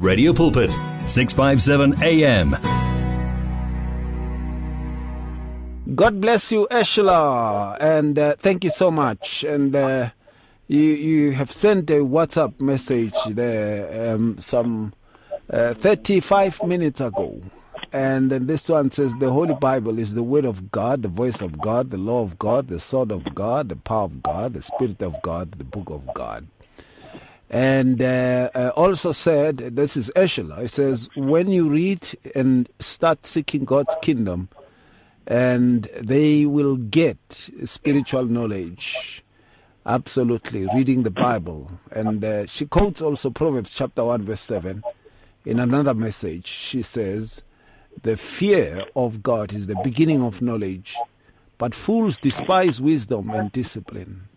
Radio Pulpit, 657 AM. God bless you, Eshla, and uh, thank you so much. And uh, you you have sent a WhatsApp message there um, some uh, 35 minutes ago. And then this one says the Holy Bible is the Word of God, the voice of God, the law of God, the sword of God, the power of God, the Spirit of God, the book of God. And uh, uh, also said, this is Eshla, it says, when you read and start seeking God's kingdom, and they will get spiritual knowledge. Absolutely, reading the Bible. And uh, she quotes also Proverbs chapter 1, verse 7. In another message, she says, The fear of God is the beginning of knowledge, but fools despise wisdom and discipline.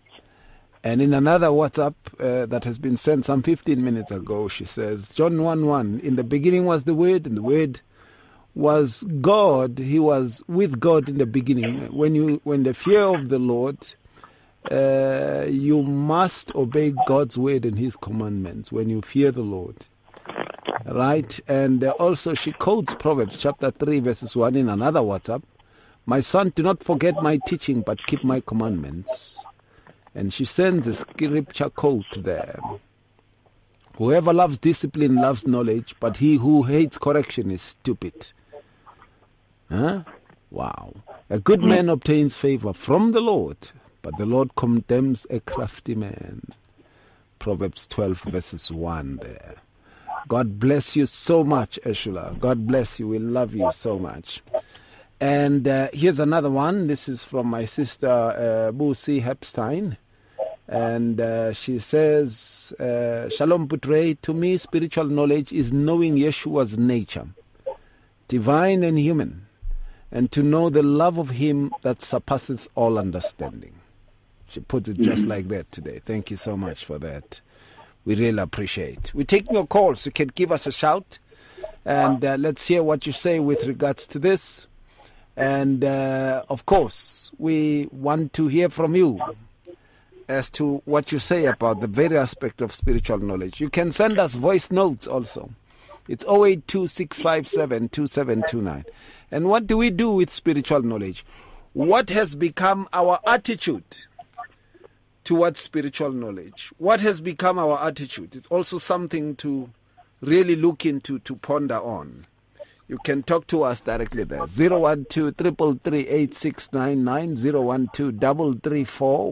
And in another WhatsApp uh, that has been sent some 15 minutes ago, she says, John 1 1, in the beginning was the Word, and the Word was God. He was with God in the beginning. When you, when the fear of the Lord, uh, you must obey God's word and His commandments. When you fear the Lord, right? And uh, also she quotes Proverbs chapter three, verses one in another WhatsApp. My son, do not forget my teaching, but keep my commandments. And she sends a scripture quote there. Whoever loves discipline loves knowledge, but he who hates correction is stupid. Huh? Wow. A good man obtains favor from the Lord, but the Lord condemns a crafty man. Proverbs 12, verses 1 there. God bless you so much, Eshula. God bless you. We love you so much. And uh, here's another one. This is from my sister, uh, Busi Hepstein. And uh, she says, uh, Shalom Putre, to me, spiritual knowledge is knowing Yeshua's nature, divine and human, and to know the love of Him that surpasses all understanding. She puts it just like that today. Thank you so much for that. We really appreciate. We're taking your calls. You can give us a shout, and uh, let's hear what you say with regards to this. And uh, of course, we want to hear from you as to what you say about the very aspect of spiritual knowledge. You can send us voice notes also. It's 0826572729. And what do we do with spiritual knowledge? What has become our attitude towards spiritual knowledge? What has become our attitude? It's also something to really look into, to ponder on. You can talk to us directly there. 012 333 012 1334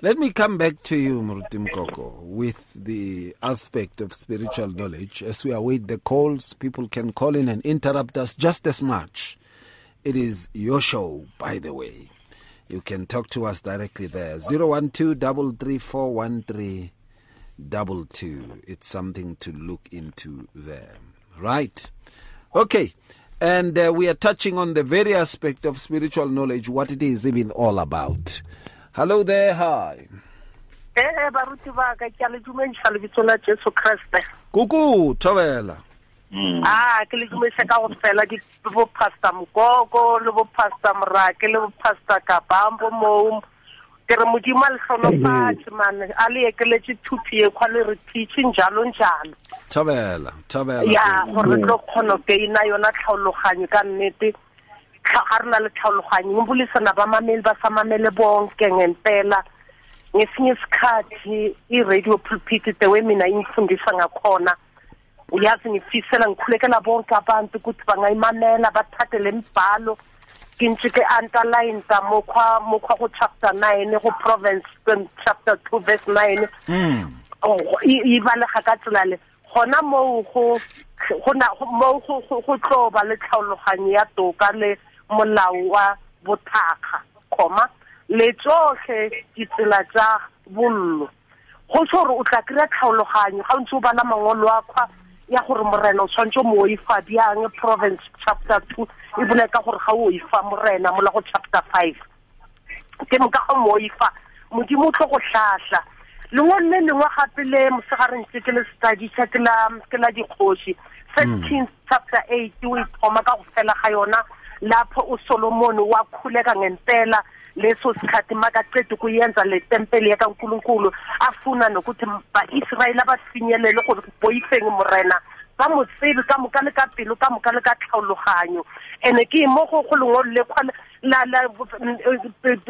let me come back to you, Muruti Mkoko, with the aspect of spiritual knowledge. As we await the calls, people can call in and interrupt us just as much. It is your show, by the way. You can talk to us directly there. 012 334 It's something to look into there. Right. Okay. And uh, we are touching on the very aspect of spiritual knowledge, what it is even all about. Hello there, hi. ee baruti ba ka ke a le dumedisa lebitso la jesu kreste Kuku, Tobela. Mm. a ah, ke le dumedisa ka go fela di bo pastor mokoko le bo pastor morake le bo pastor kapambo mo ke re modimo a le hlonofatše mane a le ekeletse thupi e kgwa le re teache njalo njalo Tobela, Tobela. ya Kuku. gore re mm. tlo kgona go keina yona tlhaologanyo ka nnete Tlha- ga re na le tlhaologanyo ngimbulisana bamameli basamamele bonke ngempela. Ngesinye isikhathi i-radio pulpit the way mina ingifundisa ngakhona uyazi ngifisela ngikhulekela bonke abantu ukuthi bangayimamela bathathe le mbhalo. Kintsi ke underline ta mokhwa mokhwa go chapter 9 go province chapter 2 verse 9 Mm. Oh, e e balega ka tsela le. Gona moo go go na go- moo go go- go tlo ba le tlhaologanyo ya toka le molao wa bothakga koma le tsotlhe ditsela tsa bollo. Go se gore o tla kry-a tlhaologanyo ga o ntse o bala mangolo a kgwa ya gore morena o tshwanetse mo ifa bjang province chapter two e bole ka gore ga o ifa morena mola go chapter five. Ke mo ka go mo ifa modimo o tlo go tlhatlha lengwe le lengwe gape le mosegareng tse ke le study sa ke la dikgoši. Thirteen chapter eight o ithoma ka go fela ga yona. Lapho usolomoni wakhuleka ngempela leso sikhathi makaqeda ukuyenza le tempeli yakankulunkulu afuna nokuthi ba-israyeli abafinyelele gore boifeng morena ba mo tsebe ka moka le ka pelo ka moka le ka tlhaologanyo and-e ke mo go go lengolo le kgwa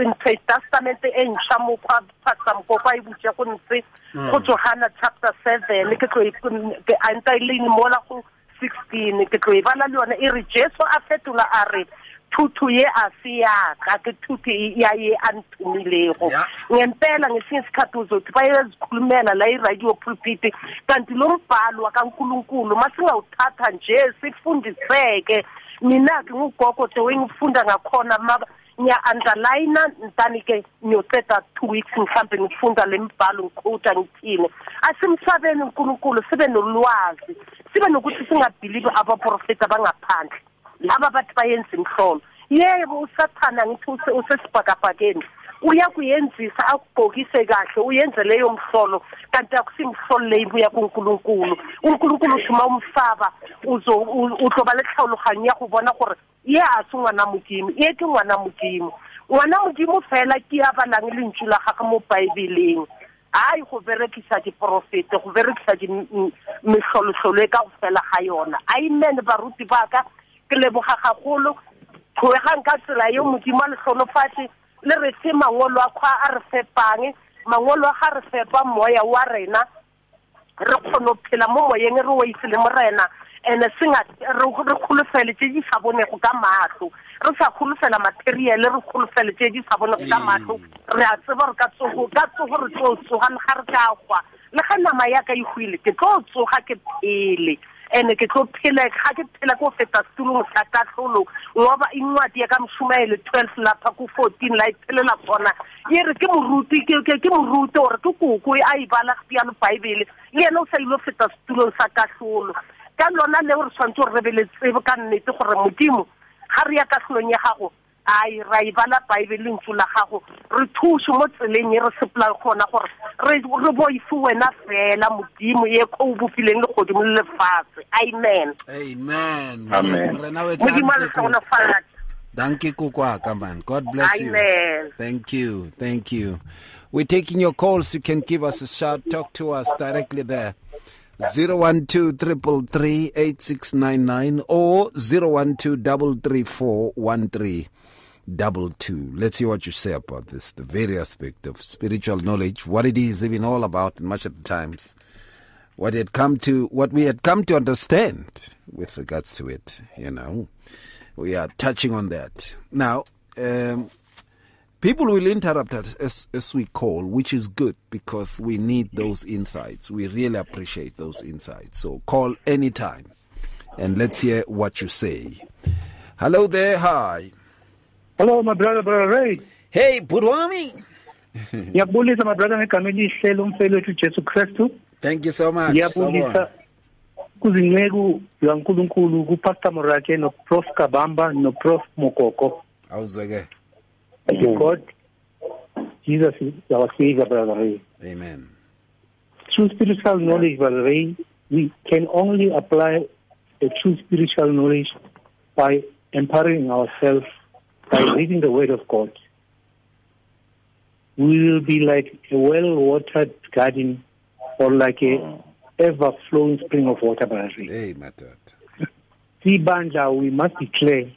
ntho testamente e ntšha mo pastor mokoko a e butse go ntse go johana chapter seven ke tlo a nta e le mola go sixteen ke tlo e bala le yone e re jesu a fetola a re thuthu ye asi yaka ke thuthu ya ye anithumileko ngempela ngesinye isikhathi uzothi bayezikhulumela la iradio pulpit kanti lo mbhalo wakankulunkulu masingawuthatha nje sifundiseke. Mina-ke ngugogo de wengifunda ngakhona ngiya-underline ntani ke ngiyoceda two weeks mhlawumbe ngifunda le mbhalo ngiquta ngithini. Asimsabeni unkulunkulu sibe nolwazi sibe nokuthi singabhilivi abaprofeti abangaphandle laba bathi bayenza imhlolo. Yebo usathana ngithi usesibhakabhakeni. Uyakuyenzisa akugqokise kahle uyenze leyo mhlolo kanti akusimhlolo le ibuya kunkulunkulu. Unkulunkulu uthi uma umsaba utloba le tlhaologanyo ya go bona gore ye a se ngwana modimo e ke ngwana modimo ngwana modimo fela ke ya balang lentšu la gage mo baebeleng hayi go berekisa diprofete go berekisa mehlolohlolo e ka go fela ga yona. Amen baruti baka ke leboga gagolo. Thoegang ka tsela yo modimo a letlhonofatse le re fe mangolo a kgwa a re fepang mangolo a ga re fepa moya wa rena re kgone go phela mo moyeng re o ise le morena and senga re kgolofele tse di sa bonego ka matlho re sa kgolofela material re kgolofele tse di sa bonego ka matlho re a tseba re ka tsogo ka tsogo re tlo tsoga le ga re ka gwa. Le ga nama ya ka e hwile ke tlo tsoga ke phele. And ke tlo phela ga ke phela ko feta setulong sa katlholo ngoba incwadi ya ka moshumaele twelve lapha ko fourteen la iphelela kona e re ke moruti ke morute ore ke koko a e bala piano baebele le ene o sa ile feta setulong sa katlholo ka lona leo re tshwanetse gore re be tsebe ka nnete gore modimo ga re ya katlholong ya gago ai ra e bala baebele ntlo la gago re thuse mo tseleng e re sepolang gona gore re boife wena fela modimo ye ko o bopileng le godimo le lefatshe amen modimo a letlhogonofalatsa Thank you, Kukwaka, man. God bless Amen. you. Thank you. Thank you. We're taking your calls. You can give us a shout. Talk to us directly there. 012 or 012 Let's hear what you say about this, the very aspect of spiritual knowledge, what it is even all about, and much of the times, what had come to, what we had come to understand with regards to it. You know, we are touching on that now. Um, people will interrupt us as, as we call, which is good because we need those insights. We really appreciate those insights. So call anytime and let's hear what you say. Hello there. Hi. Hello, my brother, brother Ray. Hey, Budwami. ngiyabulisa my brother ngegama elihle lomfelo wethu Jesu Kristu Thank you so much. ngiyabulisa kuzinceku zikankulunkulu kupastor morake noprof kabamba noprof mokoko Awuzweke. god jesus is our savior brother ray Amen. true spiritual knowledge brother ray we can only apply the true spiritual knowledge by empowering ourselves by reading the word of god we will be like a well-watered garden or like a ever-flowing spring of water brother ray Hey, Matat. Sibanja, we must declare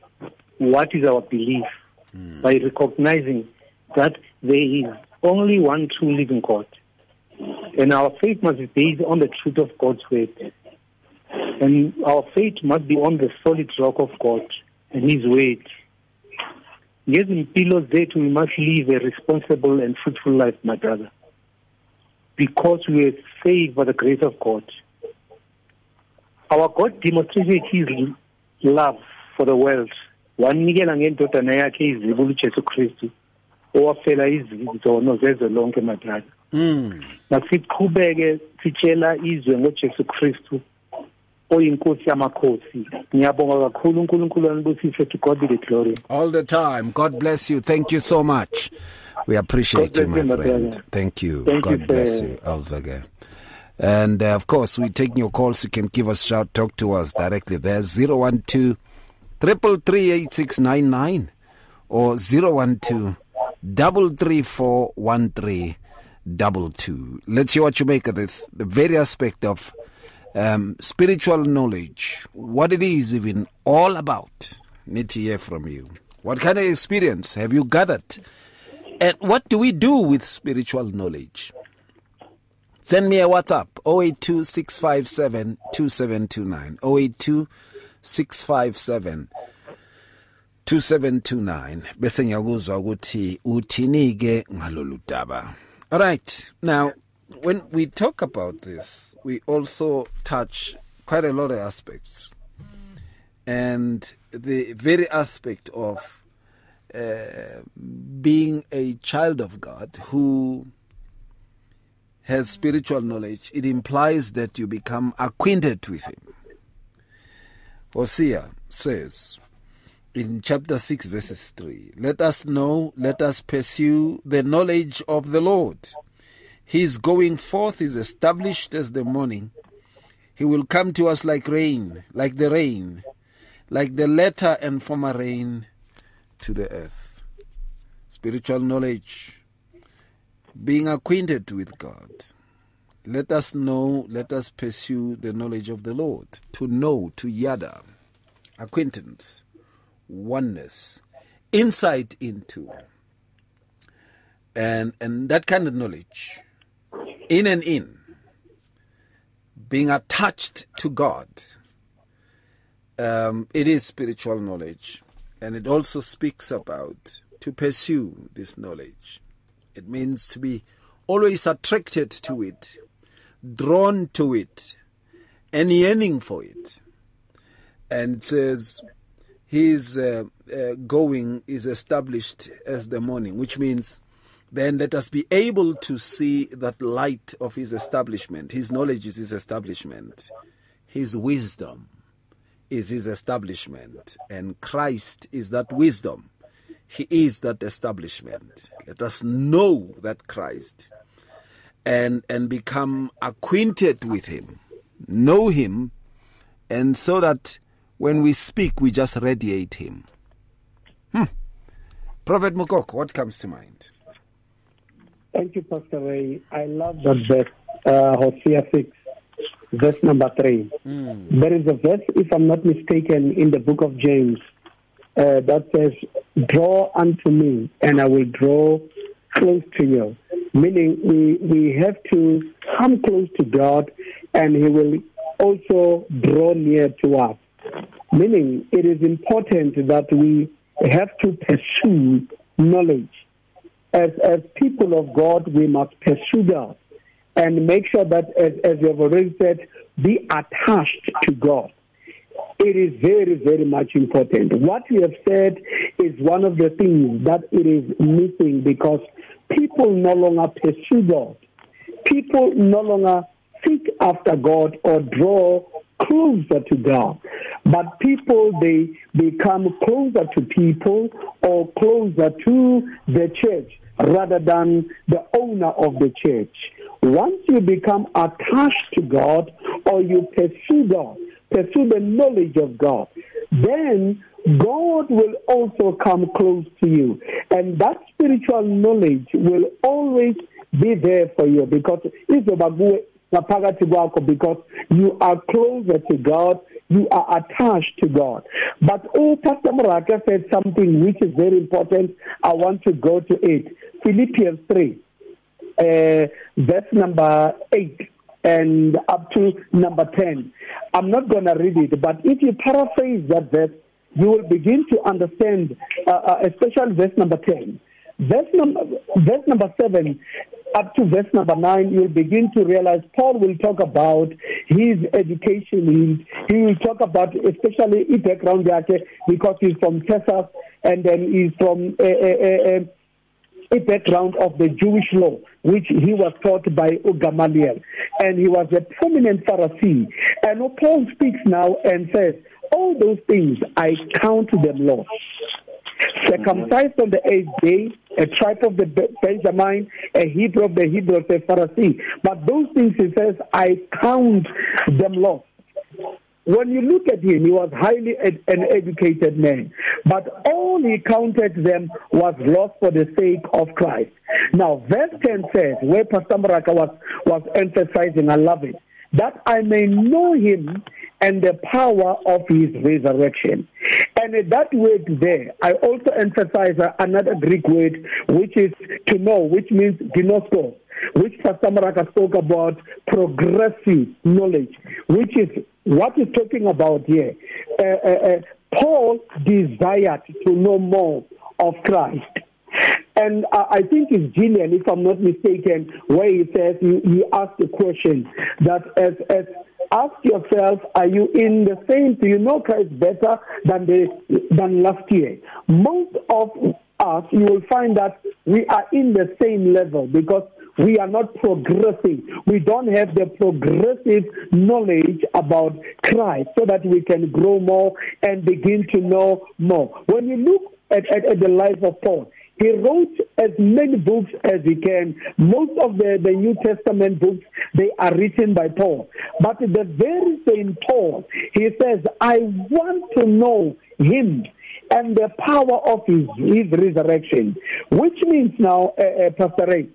what is our belief hmm. by recognizing that there is only one true living God. And our faith must be based on the truth of God's word. And our faith must be on the solid rock of God and His word. Ngezimpilo zethu we must live a responsible and fruitful life, my brother. Because we are saved by the grace of God. Our God demonstrated His love for the world. wanikela ngendodana yakhe izibulo uJesu Kristu owafela izono zezwe lonke my brother Mm. masiqhubeke sitshela izwe ngoJesu Kristu oyinkosi yamakhosi ngiyabonga kakhulu uNkulunkulu anibusise to God be the glory All the time. God bless you. Thank you so much. We appreciate you, my friend. Thank you. Thank God you, bless sir. you, Alzage. And uh, of course, we're taking your calls. You can give us shout, talk to us directly there. 012 333 8699 or 012 334 1322. Let's hear what you make of this. The very aspect of um, spiritual knowledge, what it is even all about. Need to hear from you. What kind of experience have you gathered? And what do we do with spiritual knowledge? Send me a WhatsApp 082 657 2729. 082 657 2729 bese all right now when we talk about this we also touch quite a lot of aspects and the very aspect of uh, being a child of God who has spiritual knowledge, it implies that you become acquainted with Him. Hosea says in chapter 6, verses 3 Let us know, let us pursue the knowledge of the Lord. His going forth is established as the morning. He will come to us like rain, like the rain, like the latter and former rain to the earth. Spiritual knowledge, being acquainted with God. Let us know, let us pursue the knowledge of the Lord. To know, to yada, acquaintance, oneness, insight into, and and that kind of knowledge, in and in, being attached to God. Um, it is spiritual knowledge, and it also speaks about to pursue this knowledge. It means to be always attracted to it, drawn to it, and yearning for it. And it says, His uh, uh, going is established as the morning, which means then let us be able to see that light of His establishment. His knowledge is His establishment, His wisdom is His establishment, and Christ is that wisdom. He is that establishment. Let us know that Christ and and become acquainted with him, know him, and so that when we speak, we just radiate him. Hmm. Prophet Mkoko, what comes to mind? Thank you, Pastor Ray. I love that verse, uh, Hosea 6, verse number 3. There is a verse, if I'm not mistaken, in the book of James uh, that says, Draw unto me, and I will draw close to you. Meaning, we, we have to come close to God, and He will also draw near to us. Meaning, it is important that we have to pursue knowledge as as people of God, we must pursue God and make sure that, as, as you have already said, be attached to God. It is very, very much important. What you have said is one of the things that it is missing because people no longer pursue God. People no longer seek after God or draw closer to God. But people, they become closer to people or closer to the church rather than the owner of the church. Once you become attached to God or you pursue God, pursue the knowledge of God, then God will also come close to you. And that spiritual knowledge will always be there for you because izoba ngaphakathi kwakho because you are closer to God, you are attached to God. But oh, Pastor Morake said something which is very important. I want to go to it. Philippians 3, uh, verse number 8 and up to number 10. I'm not going to read it, but if you paraphrase that verse, you will begin to understand, uh, uh, especially verse number 10. Verse number, verse number 7 up to verse number 9, you'll begin to realize Paul will talk about his education. He, he will talk about especially his background because he's from Tarsus and then he's from uh, uh, uh, a background of the Jewish law, which he was taught by Gamaliel, and he was a prominent Pharisee. And Paul speaks now and says, all those things I count them lost. Circumcised on the eighth day, a tribe of the Benjamin, a Hebrew of the Hebrews, a Pharisee. But those things he says, I count them lost. When you look at him, he was highly ed- an educated man, but all he counted them was lost for the sake of Christ. Now, verse 10 says, where Pastor Morake was, was emphasizing, I love it, that I may know him and the power of his resurrection. And in that word there, I also emphasize another Greek word, which is to know, which means gnosko, which Pastor Morake spoke about progressive knowledge, which is what he's talking about here. Uh, uh, uh, Paul desired to know more of Christ. And uh, I think it's Gillian, if I'm not mistaken, where he says you, he asked the question that as, as ask yourself, are you in the same? Do you know Christ better than the than last year? Most of us, you will find that we are in the same level because we are not progressing. We don't have the progressive knowledge about Christ so that we can grow more and begin to know more. When you look at, at, at the life of Paul, he wrote as many books as he can. Most of the, the New Testament books, they are written by Paul. But the very same Paul, he says, I want to know him and the power of his, his resurrection. Which means now, uh, uh, Pastor Ray,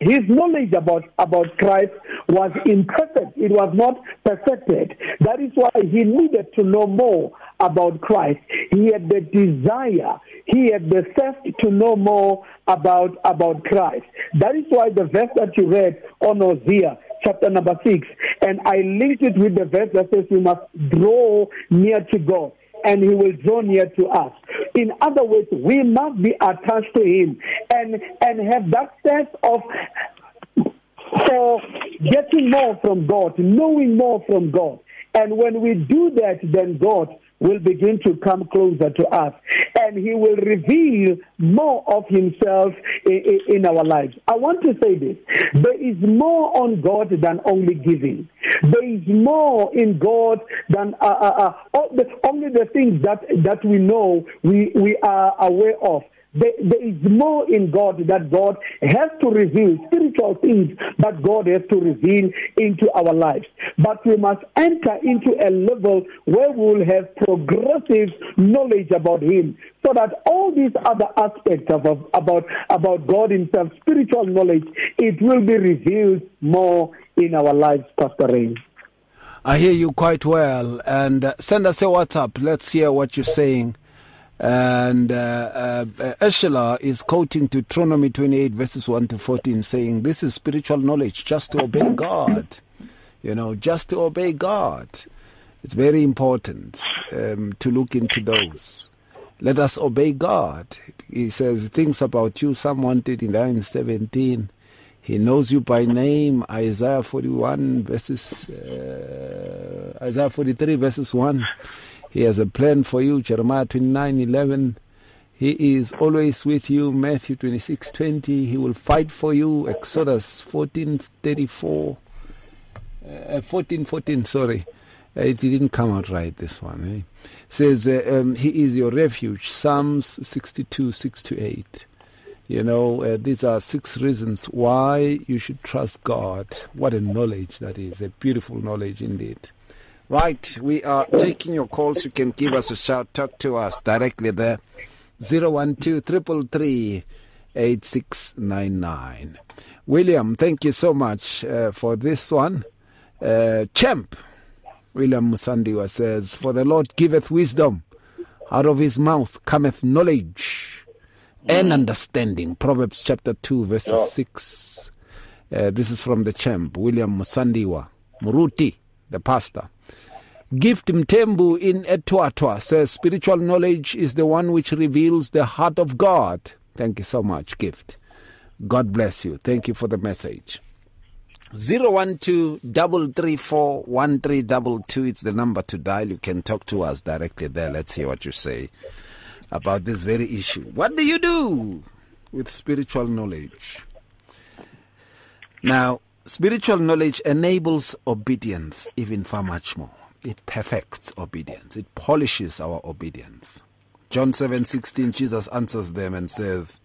his knowledge about, about Christ was imperfect. It was not perfected. That is why he needed to know more about Christ. He had the desire, he had the thirst to know more about, about Christ. That is why the verse that you read on Hosea, chapter number six, and I linked it with the verse that says we must draw near to God and he will draw near to us. In other words, we must be attached to him and, and have that sense of for getting more from God, knowing more from God. And when we do that, then God will begin to come closer to us and he will reveal more of himself in, in, our lives. I want to say this. There is more on God than only giving. There is more in God than uh, uh, uh, only the things that, that we know we, we are aware of. There, there is more in God that God has to reveal, spiritual things that God has to reveal into our lives. But we must enter into a level where we will have progressive knowledge about Him so that all these other aspects of, of, about, about God Himself, spiritual knowledge, it will be revealed more in our lives, Pastor Rain. I hear you quite well. And uh, send us a WhatsApp. Let's hear what you're saying. And uh, uh, is quoting Deuteronomy 28, verses 1 to 14, saying, This is spiritual knowledge, just to obey God. You know, just to obey God. It's very important um, to look into those. Let us obey God. He says things about you, Psalm 139, 17. He knows you by name, Isaiah 41, verses, uh, Isaiah 43, verses 1. He has a plan for you. Jeremiah 29 11. He is always with you. Matthew 26 20. He will fight for you. Exodus 14 34. Uh, 14 14, sorry. Uh, it didn't come out right, this one. Eh? Says, uh, um, He is your refuge. Psalms 62 6 to 8. You know, uh, these are six reasons why you should trust God. What a knowledge that is, a beautiful knowledge indeed. Right, we are taking your calls. You can give us a shout. Talk to us directly there. 012 8699. William, thank you so much uh, for this one. Uh, Champ, William Musandiwa says, For the Lord giveth wisdom, out of his mouth cometh knowledge and understanding. Proverbs chapter 2, verses 6. Uh, this is from the Champ, William Musandiwa, Muruti, the pastor. Gift Mtembu in Etwatwa says spiritual knowledge is the one which reveals the heart of God. Thank you so much, Gift. God bless you. Thank you for the message. 012 It's the number to dial. You can talk to us directly there. Let's hear what you say about this very issue. What do you do with spiritual knowledge. Now, spiritual knowledge enables obedience even far much more. It perfects obedience. It polishes our obedience. John 7:16 Jesus answers them and says,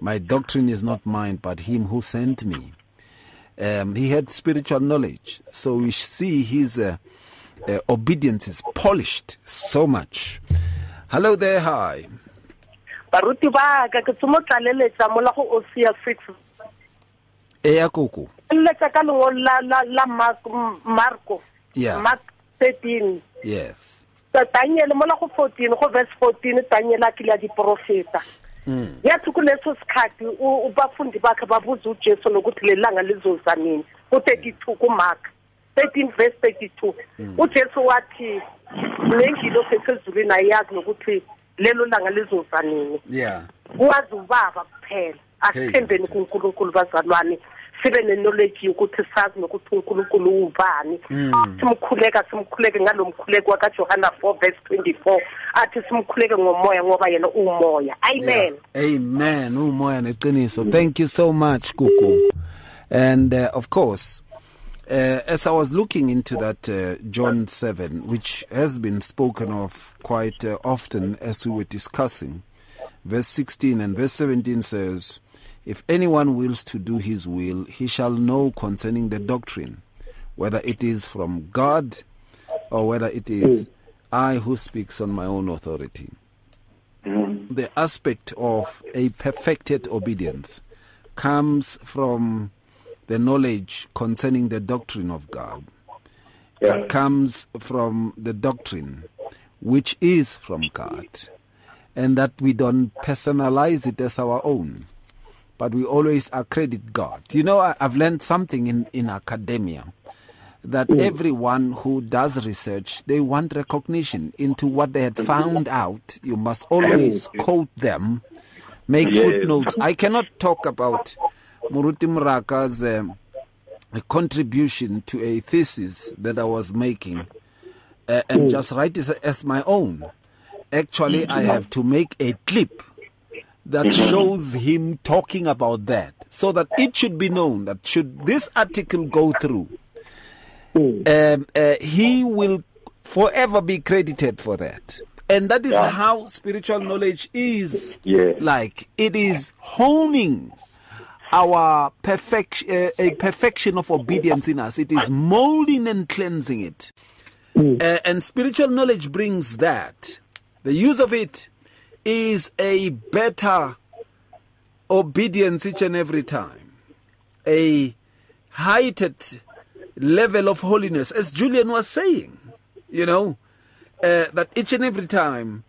"My doctrine is not mine, but him who sent me." Um, he had spiritual knowledge, so we see his uh, uh, obedience is polished so much. Hello there, hi. baruti ba ka ke tsomo tlaleletsa mola go osea six Eya koko. letsa ka lengolo la marco Yeah. mark thirteen Yes. Sa- daniel mola go fourteen go verse fourteen daniel a kile a diprofeta. Yathi kuleso sikhathi u- abafundi bakhe babuza ujesu nokuthi lelanga lizoza nini? Ku-thirty-two kumark thirteen verse thirty-two. Ujesu wathi nengilo sesezulwini ayiyazi nokuthi lelo langa lizoza nini? Yeah. wazi ubaba kuphela asithembeni kunkulunkulu bazalwane. Sibe neknowledge yokuthi sazi nokuthi unkulunkulu ubani simkhuleka simkhuleke ngalo mkhuleko wakajohana 4 verse 24 athi simkhuleke ngomoya ngoba yena umoya amen Amen. Umoya neqiniso. Thank you so much, Kuku. And uh, of course, uh, as I was looking into that uh, John 7, which has been spoken of quite uh, often as we were discussing, verse 16 and verse 17 says, If anyone wills to do his will, he shall know concerning the doctrine, whether it is from God or whether it is hmm. I who speaks on my own authority hmm. the aspect of a perfected obedience comes from the knowledge concerning the doctrine of God. It comes from the doctrine which is from God. And that we don't personalize it as our own, but we always accredit God. You know, I, I've learned something in, in academia that everyone who does research they want recognition into what they had found out. You must always quote them make footnotes. I cannot talk about muruti morake's um, contribution to a thesis that i was making uh, and just write it as my own. Actually i have to make a clip that shows him talking about that so that it should be known that should this article go through um, uh, he will forever be credited for that. And that is how spiritual knowledge is Yes. like. It is honing our perfection, uh, a perfection of obedience in us. It is molding and cleansing it. Uh, and spiritual knowledge brings that. The use of it is a better obedience each and every time. A heightened level of holiness, as Julian was saying, you know, uh, that each and every time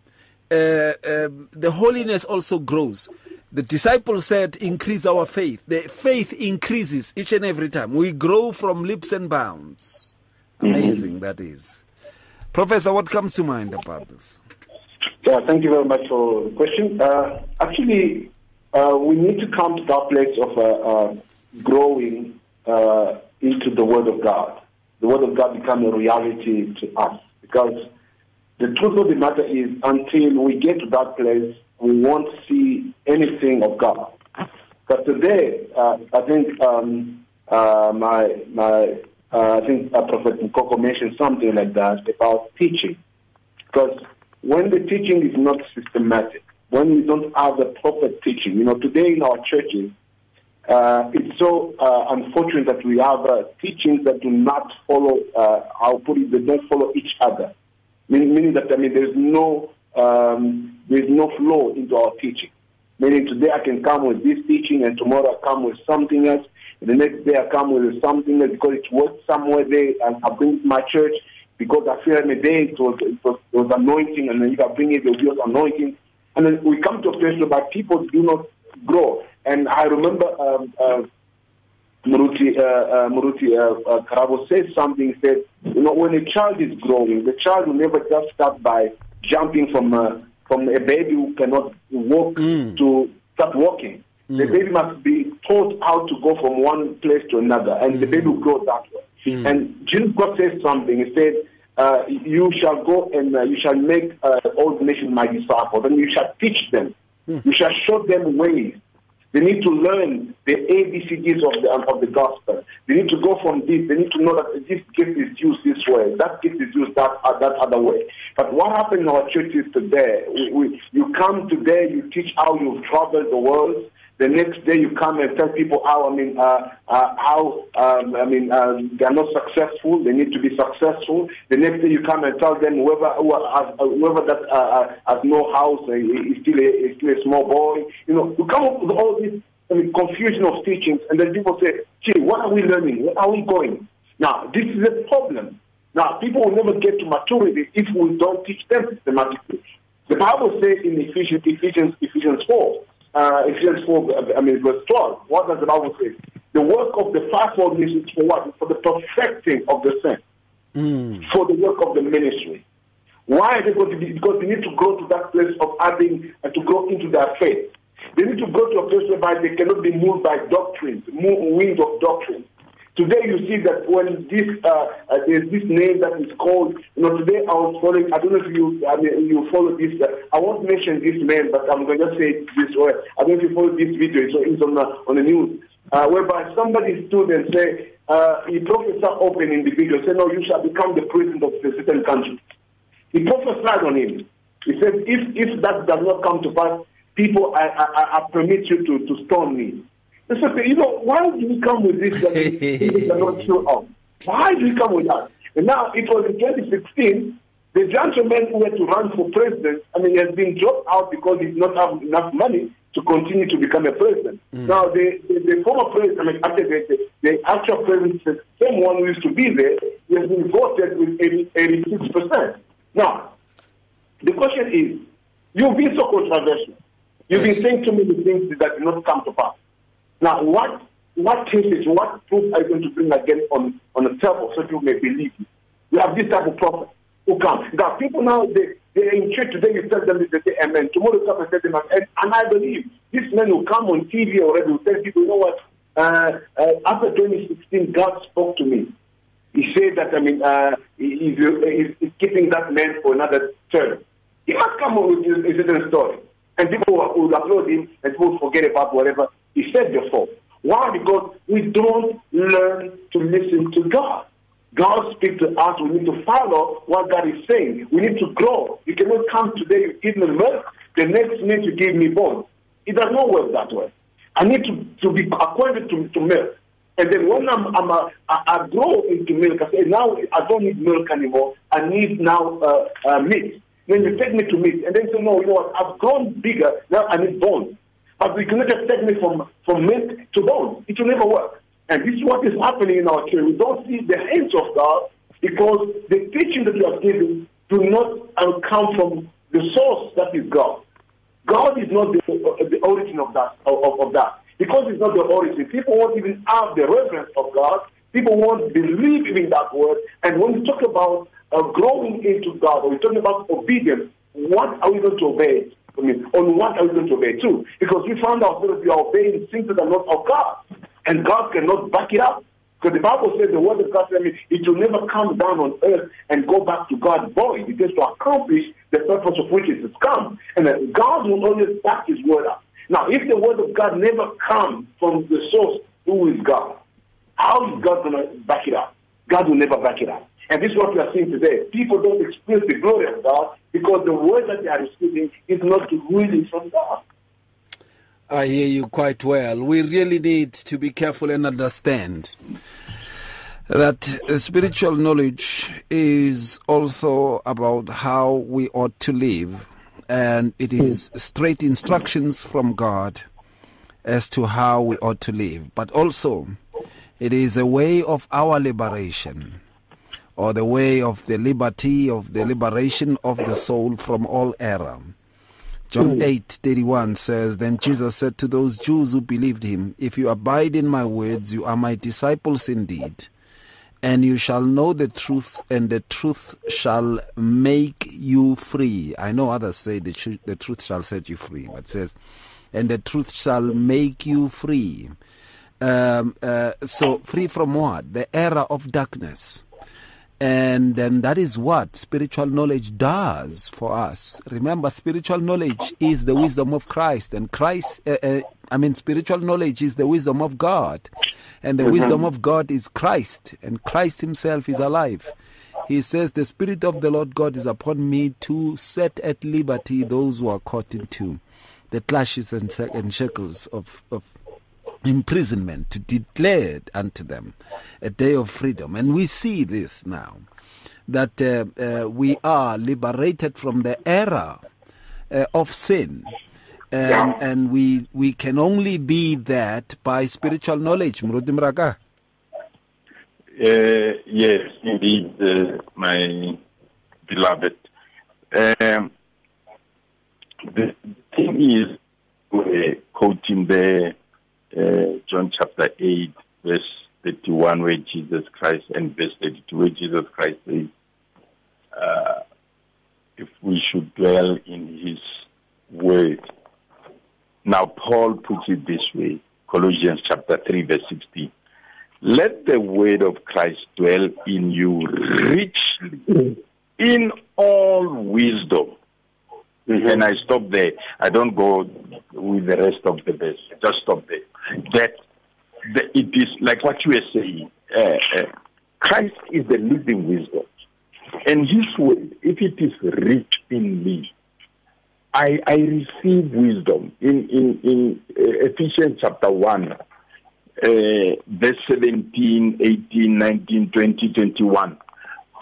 uh, um, the holiness also grows. The disciples said, increase our faith. The faith increases each and every time. We grow from leaps and bounds. Amazing that is. Professor, what comes to mind about this? Yeah, thank you very much for the question. Uh, actually, uh, we need to come to that place of uh, uh, growing uh, into the Word of God. The Word of God become a reality to us because the truth of the matter is, until we get to that place, we won't see anything of God. But today, uh, I think um, uh, my my uh, I think uh, Prophet Mkoko mentioned something like that about teaching, because when the teaching is not systematic, when we don't have the proper teaching, you know, today in our churches, uh, it's so uh, unfortunate that we have uh, teachings that do not follow. Uh, I'll put it, they don't follow each other. Meaning, meaning that I mean, there's no um, there's no flow into our teaching. Meaning today I can come with this teaching, and tomorrow I come with something else. And the next day I come with something else because it works somewhere there, and I bring it to my church because I feel the day it was, it was, it was anointing, and then if I bring it, it was anointing. And then we come to a place where people do not grow. And I remember um, uh, Muruti, uh, uh, Muruti uh, uh, Karabo said something, he said, you know, when a child is growing, the child will never just start by jumping from a, from a baby who cannot walk to start walking. The baby must be taught how to go from one place to another, and the baby will grow that way. And Jesus God says something, he said, uh, you shall go and uh, you shall make uh, all the nations my disciples, and you shall teach them. You shall show them ways They need to learn the ABCDs of the, of the gospel. They need to go from this. They need to know that this gift is used this way, that gift is used that uh, that other way. But what happened in our churches today? We, we, you come today, you teach how you've traveled the world. The next day you come and tell people how I mean uh, uh, how um, I mean uh, they are not successful. They need to be successful. The next day you come and tell them whoever who has, whoever that uh, uh, has no house uh, is still a, is still a small boy. You know, you come up with all this I mean, confusion of teachings, and then people say, "Gee, what are we learning? Where are we going?" Now, this is a problem. Now, people will never get to maturity if we don't teach them systematically. The Bible says in Ephesians, Ephesians, Ephesians 4, uh, Ephesians 4, I mean, verse 12, what does the Bible say? The work of the fivefold ministry for what? For the perfecting of the saints, mm. for the work of the ministry. Why is it going to be? Because they need to go to that place of adding and to go into their faith. They need to go to a place whereby they cannot be moved by doctrines, wind of doctrines. Today you see that when this uh, uh, there's this name that is called, you know, today I was following. I don't know if you I mean you follow this. Uh, I won't mention this name, but I'm going to say this way. I don't know if you follow this video. So it's on the on the news, uh, whereby somebody stood and say uh, he prophesied open individual. Say no, you shall become the president of a certain country. He prophesied on him. He said if if that does not come to pass, people I, I, I permit you to to stone me. You know, why do you come with this that are not show up? Why do you come with that? And now it was in 2016, the gentleman who had to run for president, I mean, he has been dropped out because he did not have enough money to continue to become a president. Mm. Now, the, the, the, former president, I mean, after the, the, the actual president, the same one who used to be there, he has been voted with 80, 86%. Now, the question is, you've been so controversial. You've yes. been saying too many things that did not come to pass. Now, what what cases, what proof are you going to bring again on, on the table so people may believe you? We have this type of prophet who come. Now, people now, they, they're in church today, you tell them, they say amen. Tomorrow, you come and tell them amen. And I believe this man will come on TV already, will tell people, you know what, uh, uh, after 2016, God spoke to me. He said that, I mean, uh, he's, he's, he's keeping that man for another term. He must come up with a certain story. And people will, upload him and people will forget about whatever he said before. Why? Because we don't learn to listen to God. God speaks to us. We need to follow what God is saying. We need to grow. You cannot come today, you give me milk, the next minute you give me bone. It does not work that way. I need to, to be acquainted to, to milk. And then when I'm, I'm a, I, I grow into milk, I say, now I don't need milk anymore. I need now uh, uh, meat. Then you take me to meat. And then say, no, you know what? I've grown bigger. Now I need bone. But we cannot just take me from, from milk to bone. It will never work. And this is what is happening in our church. We don't see the hands of God because the teaching that you are giving do not uh, come from the source that is God. God is not the, uh, the origin of that, of, of that. Because it's not the origin, people won't even have the reverence of God. People won't believe in that word. And when we talk about uh, growing into God, or we talk about obedience, what are we going to obey? On what are we going to obey too? Because we found out that we are obeying things that are not of God. And God cannot back it up. Because the Bible says the word of God, I mean, it will never come down on earth and go back to God void. It is to accomplish the purpose of which it has come. And that God will always back his word up. Now, if the word of God never comes from the source, who is God? How is God going to back it up? God will never back it up. And this is what we are seeing today. People don't experience the glory of God because the word that they are receiving is not really from God. I hear you quite well. We really need to be careful and understand that spiritual knowledge is also about how we ought to live, and it is straight instructions from God as to how we ought to live, but also it is a way of our liberation or the way of the liberty of the liberation of the soul from all error. John 8:31 hmm. says then Jesus said to those Jews who believed him if you abide in my words you are my disciples indeed and you shall know the truth and the truth shall make you free I know others say the, tr- the truth shall set you free but says and the truth shall make you free um, uh, so free from what the error of darkness And then that is what spiritual knowledge does for us. Remember, spiritual knowledge is the wisdom of Christ, and Christ, uh, uh, I mean, spiritual knowledge is the wisdom of God, and the wisdom of God is Christ, and Christ Himself is alive. He says, The Spirit of the Lord God is upon me to set at liberty those who are caught into the clashes and, and shackles of, of imprisonment to declare unto them a day of freedom. And we see this now that uh, uh, we are liberated from the era uh, of sin. And, and we we can only be that by spiritual knowledge. Morake. Uh, yes, indeed, uh, my beloved. Um, the thing is, quoting the uh, John chapter 8, verse 31, where Jesus Christ, and verse 32, where Jesus Christ says, uh, if we should dwell in his word. Now, Paul puts it this way Colossians chapter 3, verse 16. Let the word of Christ dwell in you richly in all wisdom. Mm-hmm. And I stop there. I don't go with the rest of the verse. Just stop there that it is like what you were saying. Uh, uh, Christ is the living wisdom, and His word, if it is rich in me, I, I receive wisdom. In in in uh, Ephesians chapter one, uh, verse 17, 18, 19, 20, 21.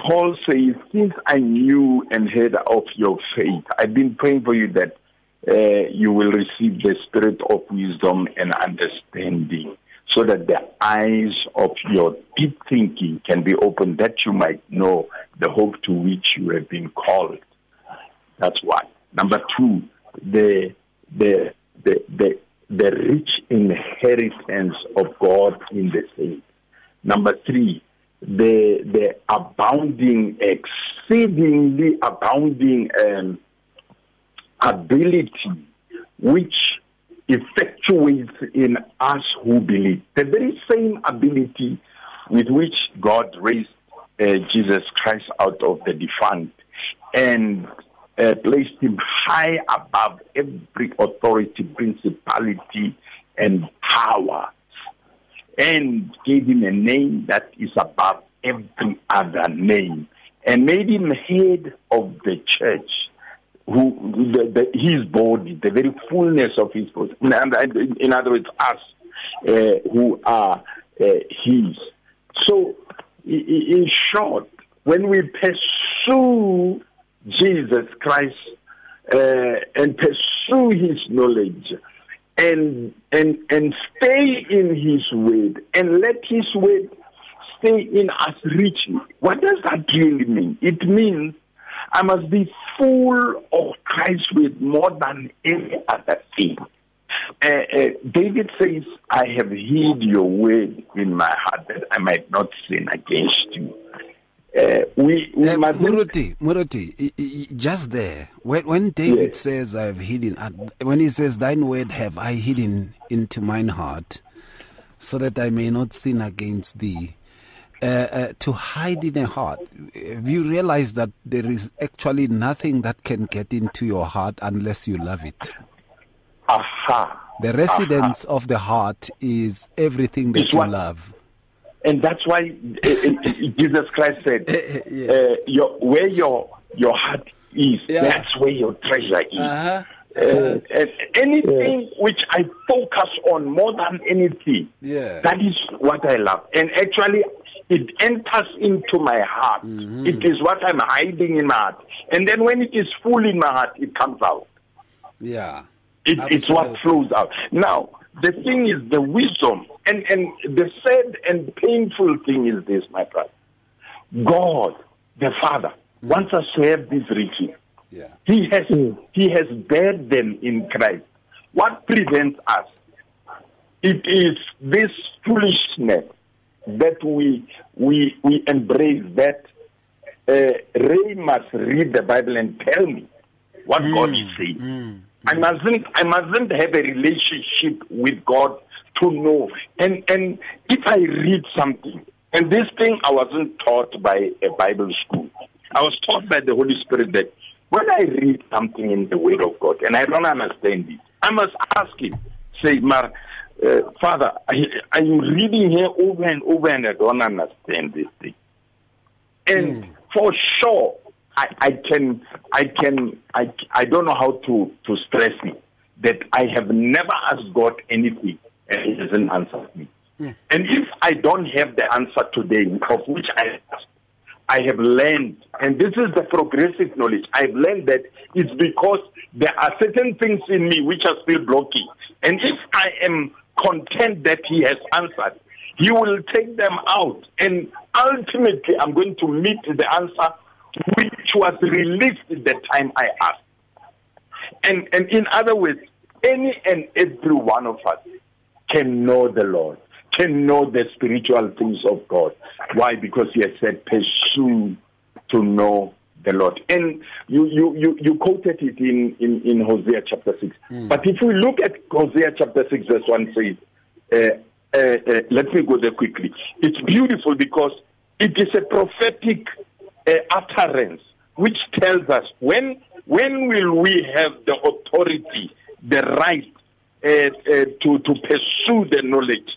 Paul says, Since I knew and heard of your faith, I've been praying for you that uh, you will receive the spirit of wisdom and understanding so that the eyes of your deep thinking can be opened that you might know the hope to which you have been called. That's one. Number two, the the the the, the rich inheritance of God in the saints. Number three, the the abounding, exceedingly abounding um, ability which effectuates in us who believe. The very same ability with which God raised uh, Jesus Christ out of the defunct and uh, placed him high above every authority, principality, and power, and gave him a name that is above every other name, and made him head of the church who the, the, his body, the very fullness of his body. In, in other words, us uh, who are uh, his. So, in short, when we pursue Jesus Christ uh, and pursue His knowledge, and and and stay in His word, and let His word stay in us richly. What does that really mean? It means I must be full of Christ with more than any other thing. Uh, uh, David says, I have hid your word in my heart that I might not sin against you. Uh, we, we uh, Muruti, Muruti, just there, when, when David yes. says, I have hidden, uh, when he says, Thine word have I hidden into mine heart, so that I may not sin against thee. Uh, uh, to hide in a heart. Have you realize that there is actually nothing that can get into your heart unless you love it? Aha. The residence Aha. of the heart is everything that it's you what, love. And that's why uh, Jesus Christ said, yeah. uh, your, where your, your heart is, yeah. that's where your treasure is. Uh-huh. Uh, and anything yeah. which I focus on more than anything, yeah. that is what I love. And actually, it enters into my heart. Mm-hmm. It is what I'm hiding in my heart. And then when it is full in my heart, it comes out. Yeah. It, it's what flows out. Now, the thing is the wisdom. And, and the sad and painful thing is this, my brother. God, the Father, mm-hmm. wants us to have this riches. Yeah. He has he has bared them in Christ. What prevents us? It is this foolishness that we we we embrace that uh, Ray must read the Bible and tell me what mm, God is saying. Mm, I mustn't I mustn't have a relationship with God to know. And and if I read something And this thing I wasn't taught by a Bible school. I was taught by the Holy Spirit that when I read something in the Word of God and I don't understand it, I must ask Him, say, Mar, uh, Father, I, I'm reading here over and over and I don't understand this thing. And mm. for sure, I, I can, I can, I, I don't know how to, to stress it that I have never asked God anything and He hasn't answered me. Mm. And if I don't have the answer today, of which I asked, I have learned, and this is the progressive knowledge, I've learned that it's because there are certain things in me which are still blocking. And if I am content that He has answered, He will take them out. And ultimately, I'm going to meet the answer which was released the time I asked. And, and in other words, any and every one of us can know the Lord, can know the spiritual things of God. Why? Because He has said, pursue to know the Lord. And you, you, you, you quoted it in, in, in Hosea chapter 6. Mm. But if we look at Hosea chapter 6, verse 1 says, uh, uh, uh, let me go there quickly. It's beautiful because it is a prophetic uh, utterance which tells us when when will we have the authority, the right uh, uh, to to pursue the knowledge?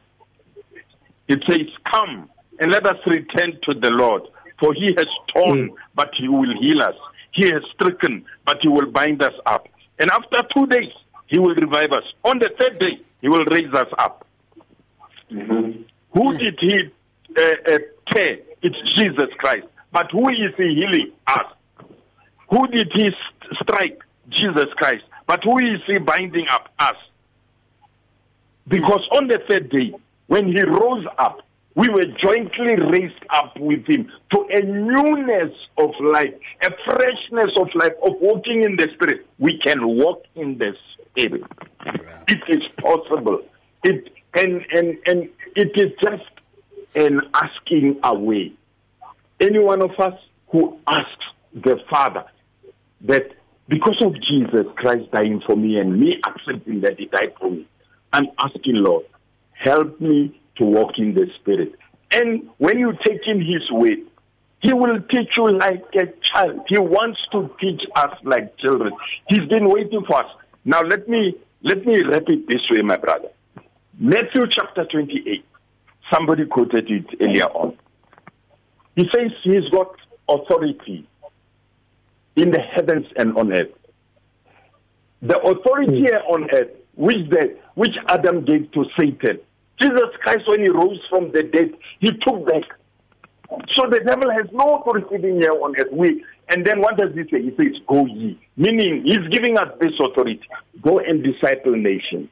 It says, "Come and let us return to the Lord, for He has torn, mm. but He will heal us. He has stricken, but He will bind us up. And after two days, He will revive us. On the third day, He will raise us up." Mm-hmm. Who did He uh, uh, tear? It's Jesus Christ. But who is He healing? Us. Who did He strike? Jesus Christ. But who is he binding up? Us. Because on the third day, when he rose up, we were jointly raised up with him to a newness of life, a freshness of life, of walking in the spirit. We can walk in the spirit. It is possible. It and and and it is just an asking away. Any one of us who asks the Father that because of Jesus Christ dying for me and me accepting that He died for me, I'm asking, Lord, help me to walk in the Spirit. And when you take in His way, He will teach you like a child. He wants to teach us like children. He's been waiting for us. Now let me let me wrap it this way, my brother. Matthew chapter 28. Somebody quoted it earlier on. He says he's got authority in the heavens and on earth. The authority hmm. on earth, which the which Adam gave to Satan, Jesus Christ, when he rose from the dead, he took back. So the devil has no authority in here on earth. We and then what does he say? He says, "Go ye," meaning he's giving us this authority. Go and disciple nations.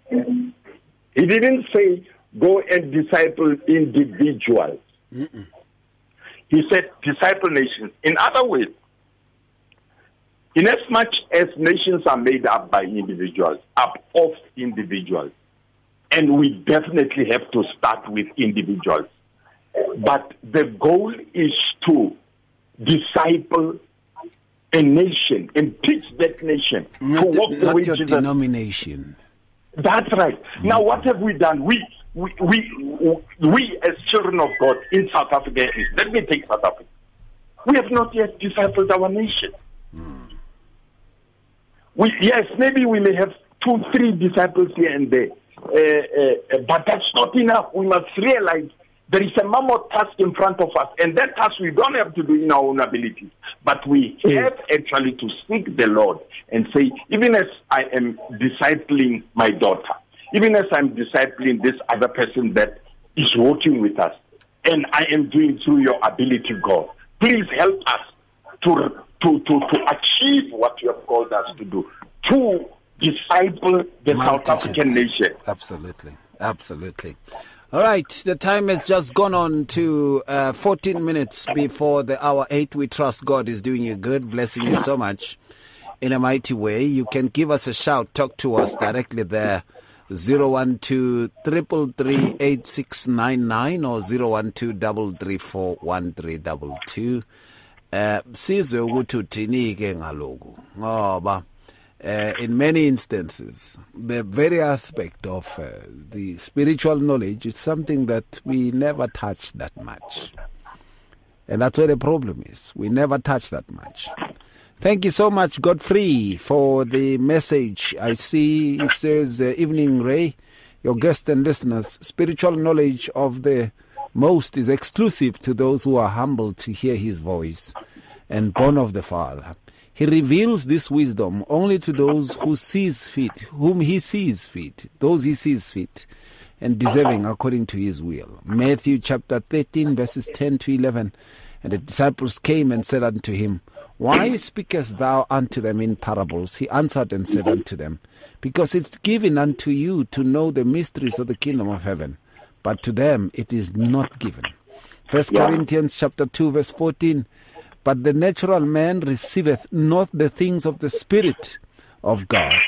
He didn't say, "Go and disciple individuals." Mm-mm. He said, "Disciple nations." In other words, in as much as nations are made up by individuals, up of individuals, and we definitely have to start with individuals. But the goal is to disciple a nation and teach that nation not to walk the, the way your Jesus. denomination. That's right. Mm-hmm. Now, what have we done? We, we, we, we, as children of God in South Africa, is let me take South Africa. We have not yet discipled our nation. Mm. We, yes, maybe we may have two, three disciples here and there, uh, uh, but that's not enough. We must realize there is a mammoth task in front of us, and that task we don't have to do in our own abilities, but we have actually to seek the Lord and say, even as I am discipling my daughter, even as I'm discipling this other person that is working with us, and I am doing through your ability, God, please help us to to, to, to achieve what you have called us to do, to disciple the South African nation. Absolutely. Absolutely. All right, the time has just gone on to uh, 14 minutes before the hour 8. We trust God is doing you good, blessing you so much in a mighty way. You can give us a shout, talk to us directly there. 012 or 012 eh sizwe ukuthi uthini ke ngaloku ngoba uh, in many instances, the very aspect of uh, the spiritual knowledge is something that we never touch that much. And that's where the problem is. We never touch that much. Thank you so much, Godfrey, for the message. I see it says, uh, Evening Ray, your guests and listeners, spiritual knowledge of the most is exclusive to those who are humble to hear his voice and born of the Father. He reveals this wisdom only to those who sees fit, whom he sees fit, those he sees fit, and deserving according to his will. Matthew chapter 13, verses 10 to 11. And the disciples came and said unto him, Why speakest thou unto them in parables? He answered and said unto them, Because it's given unto you to know the mysteries of the kingdom of heaven, but to them it is not given. First Corinthians chapter 2, verse 14. But the natural man receiveth not the things of the Spirit of God,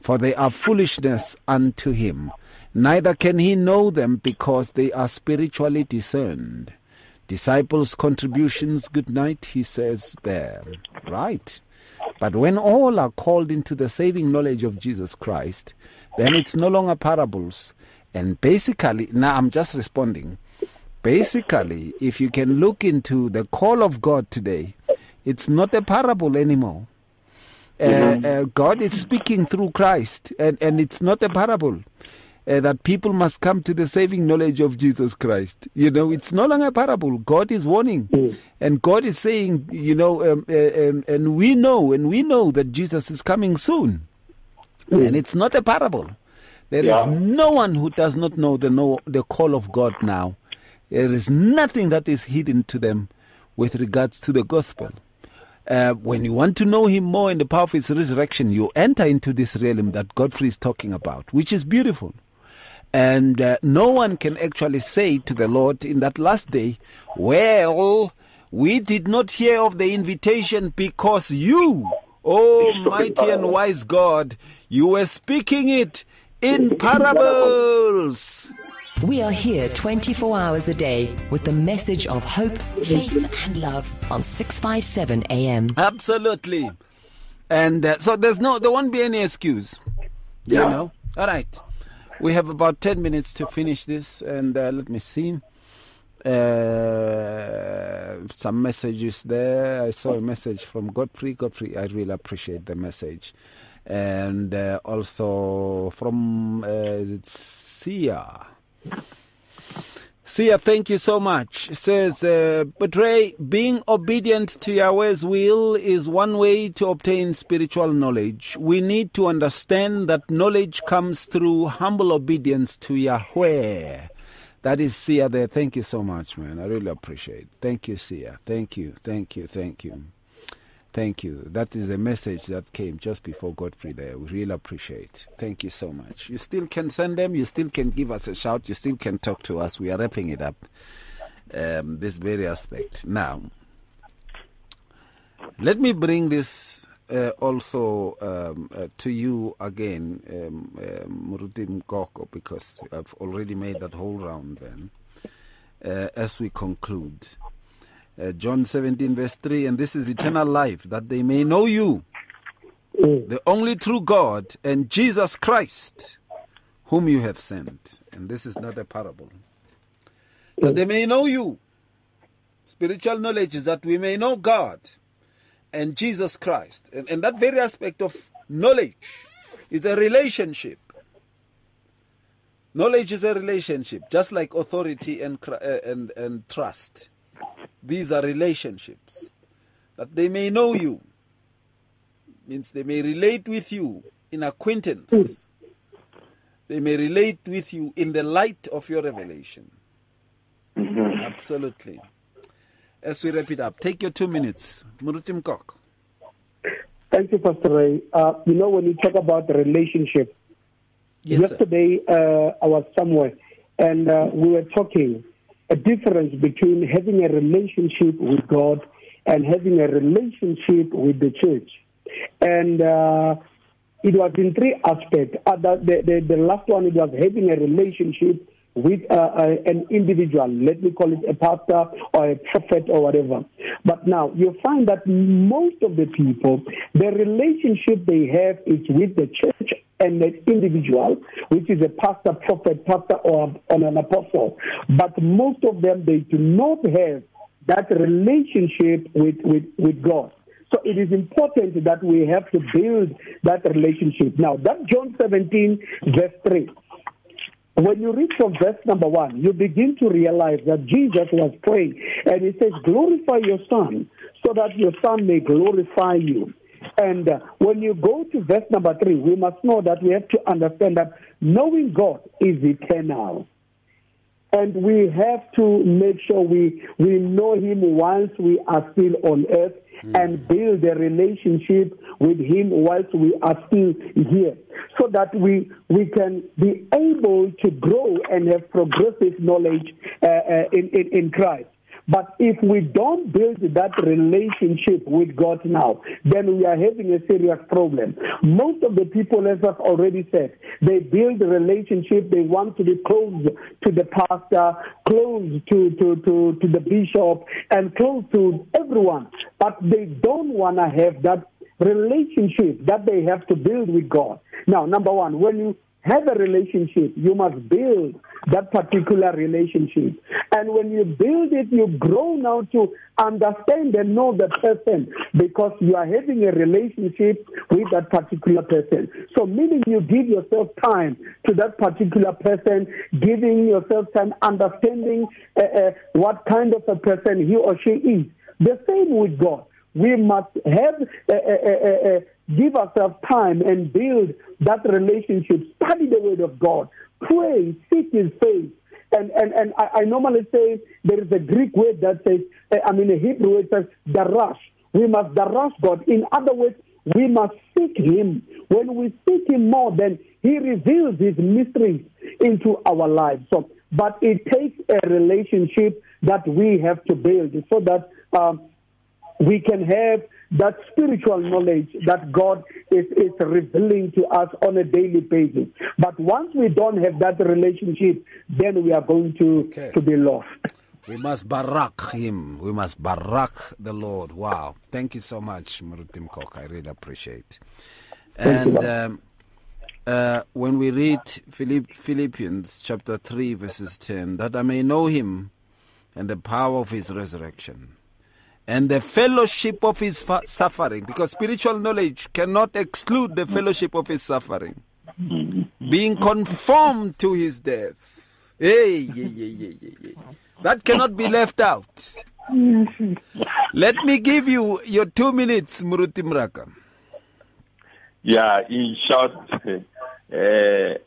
for they are foolishness unto him. Neither can he know them because they are spiritually discerned. Disciples' contributions, good night, he says there. Right. But when all are called into the saving knowledge of Jesus Christ, then it's no longer parables. And basically, now I'm just responding. Basically, if you can look into the call of God today, it's not a parable anymore. Uh, uh, God is speaking through Christ, and, and it's not a parable. Uh, that people must come to the saving knowledge of Jesus Christ. You know, it's no longer a parable. God is warning, and God is saying, you know, um, uh, um, and we know, and we know that Jesus is coming soon, and it's not a parable. There is Yeah. no one who does not know the know the call of God now. There is nothing that is hidden to them with regards to the gospel. Uh, when you want to know Him more in the power of His resurrection, you enter into this realm that Godfrey is talking about, which is beautiful. And uh, no one can actually say to the Lord in that last day, Well, we did not hear of the invitation because you, oh mighty and wise God, you were speaking it in parables. We are here 24 hours a day with the message of hope, faith, and love on 657 AM. Absolutely. And uh, so there's no, there won't be any excuse. You Yeah. know? All right. We have about 10 minutes to finish this, and uh, let me see. Uh, some messages there. I saw a message from Godfrey. Godfrey, I really appreciate the message. And uh, also from uh, is it Sia. Sia, thank you so much. Says, uh, but Ray, being obedient to Yahweh's will is one way to obtain spiritual knowledge. We need to understand that knowledge comes through humble obedience to Yahweh. That is Sia there. Thank you so much, man. I really appreciate. it. Thank you, Sia. Thank you, thank you, thank you. Thank you. That is a message that came just before Godfrey there. We really appreciate. Thank you so much. You still can send them. You still can give us a shout. You still can talk to us. We are wrapping it up. Um, this very aspect. Now, let me bring this uh, also um, uh, to you again, um, um, Muruti Mkoko, because I've already made that whole round then. Uh, as we conclude. Uh, John 17, verse 3, and this is eternal life, that they may know you, the only true God, and Jesus Christ, whom you have sent. And this is not a parable. That they may know you. Spiritual knowledge is that we may know God and Jesus Christ. And, and that very aspect of knowledge is a relationship. Knowledge is a relationship, just like authority and, uh, and, and trust. These are relationships. That they may know you means they may relate with you in acquaintance. They may relate with you in the light of your revelation. Absolutely. As we wrap it up, take your two minutes. Murutim Kok. Thank you, Pastor Ray. Uh, you know, when you talk about the relationship, Yes, sir. yesterday uh, I was somewhere and uh, we were talking a difference between having a relationship with God and having a relationship with the church. And uh, it was in three aspects. Uh, the, the, the, last one, it was having a relationship with uh, uh, an individual, let me call it a pastor or a prophet or whatever. But now you find that most of the people, the relationship they have is with the church and an individual, which is a pastor, prophet, pastor, or, or an apostle. But most of them, they do not have that relationship with, with, with God. So it is important that we have to build that relationship. Now, that John 17, verse 3. When you read from verse number one, you begin to realize that Jesus was praying and he says, Glorify your Son so that your Son may glorify you. And uh, when you go to verse number three, we must know that we have to understand that knowing God is eternal. And we have to make sure we, we know Him once we are still on earth mm. and build a relationship with Him whilst we are still here. So that we, we can be able to grow and have progressive knowledge uh, uh, in, in, in Christ. But if we don't build that relationship with God now, then we are having a serious problem. Most of the people, as I've already said, they build a relationship. They want to be close to the pastor, close to, to, to, to the bishop, and close to everyone. But they don't want to have that relationship that they have to build with God. Now, number one, when you have a relationship, you must build that particular relationship. And when you build it, you grow now to understand and know the person because you are having a relationship with that particular person. So, meaning you give yourself time to that particular person, giving yourself time, understanding uh, uh, what kind of a person he or she is. The same with God. We must have a, uh, uh give ourselves time and build that relationship. Study the Word of God. Pray, seek His face. And, and, and I, I normally say there is a Greek word that says, eh, I mean, a Hebrew word says, darash. We must darash God. In other words, we must seek Him. When we seek Him more, then He reveals His mysteries into our lives. So, but it takes a relationship that we have to build so that um, we can have that spiritual knowledge that God is, is revealing to us on a daily basis. But once we don't have that relationship, then we are going to, okay. to be lost. We must barak him. We must barak the Lord. Wow. Thank you so much, Murutim Kok. I really appreciate And um, uh, when we read Philippians chapter 3, verses 10, that I may know him and the power of his resurrection and the fellowship of his fa- suffering, because spiritual knowledge cannot exclude the fellowship of his suffering, being conformed to his death. Hey, yeah, yeah, yeah, yeah, That cannot be left out. Let me give you your two minutes, Muruti Morake. Yeah, in short, uh,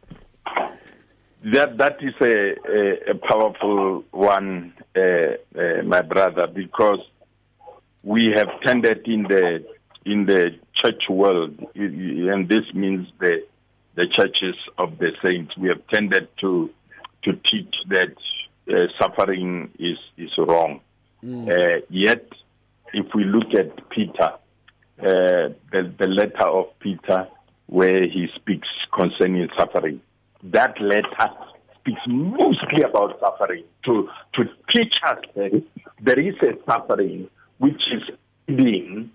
that that is a, a, a powerful one, uh, uh, my brother, because we have tended in the in the church world, and this means the the churches of the saints. We have tended to to teach that uh, suffering is is wrong. Mm. Uh, yet, if we look at Peter, uh, the, the letter of Peter, where he speaks concerning suffering, that letter speaks mostly about suffering to to teach us that there is a suffering which is leading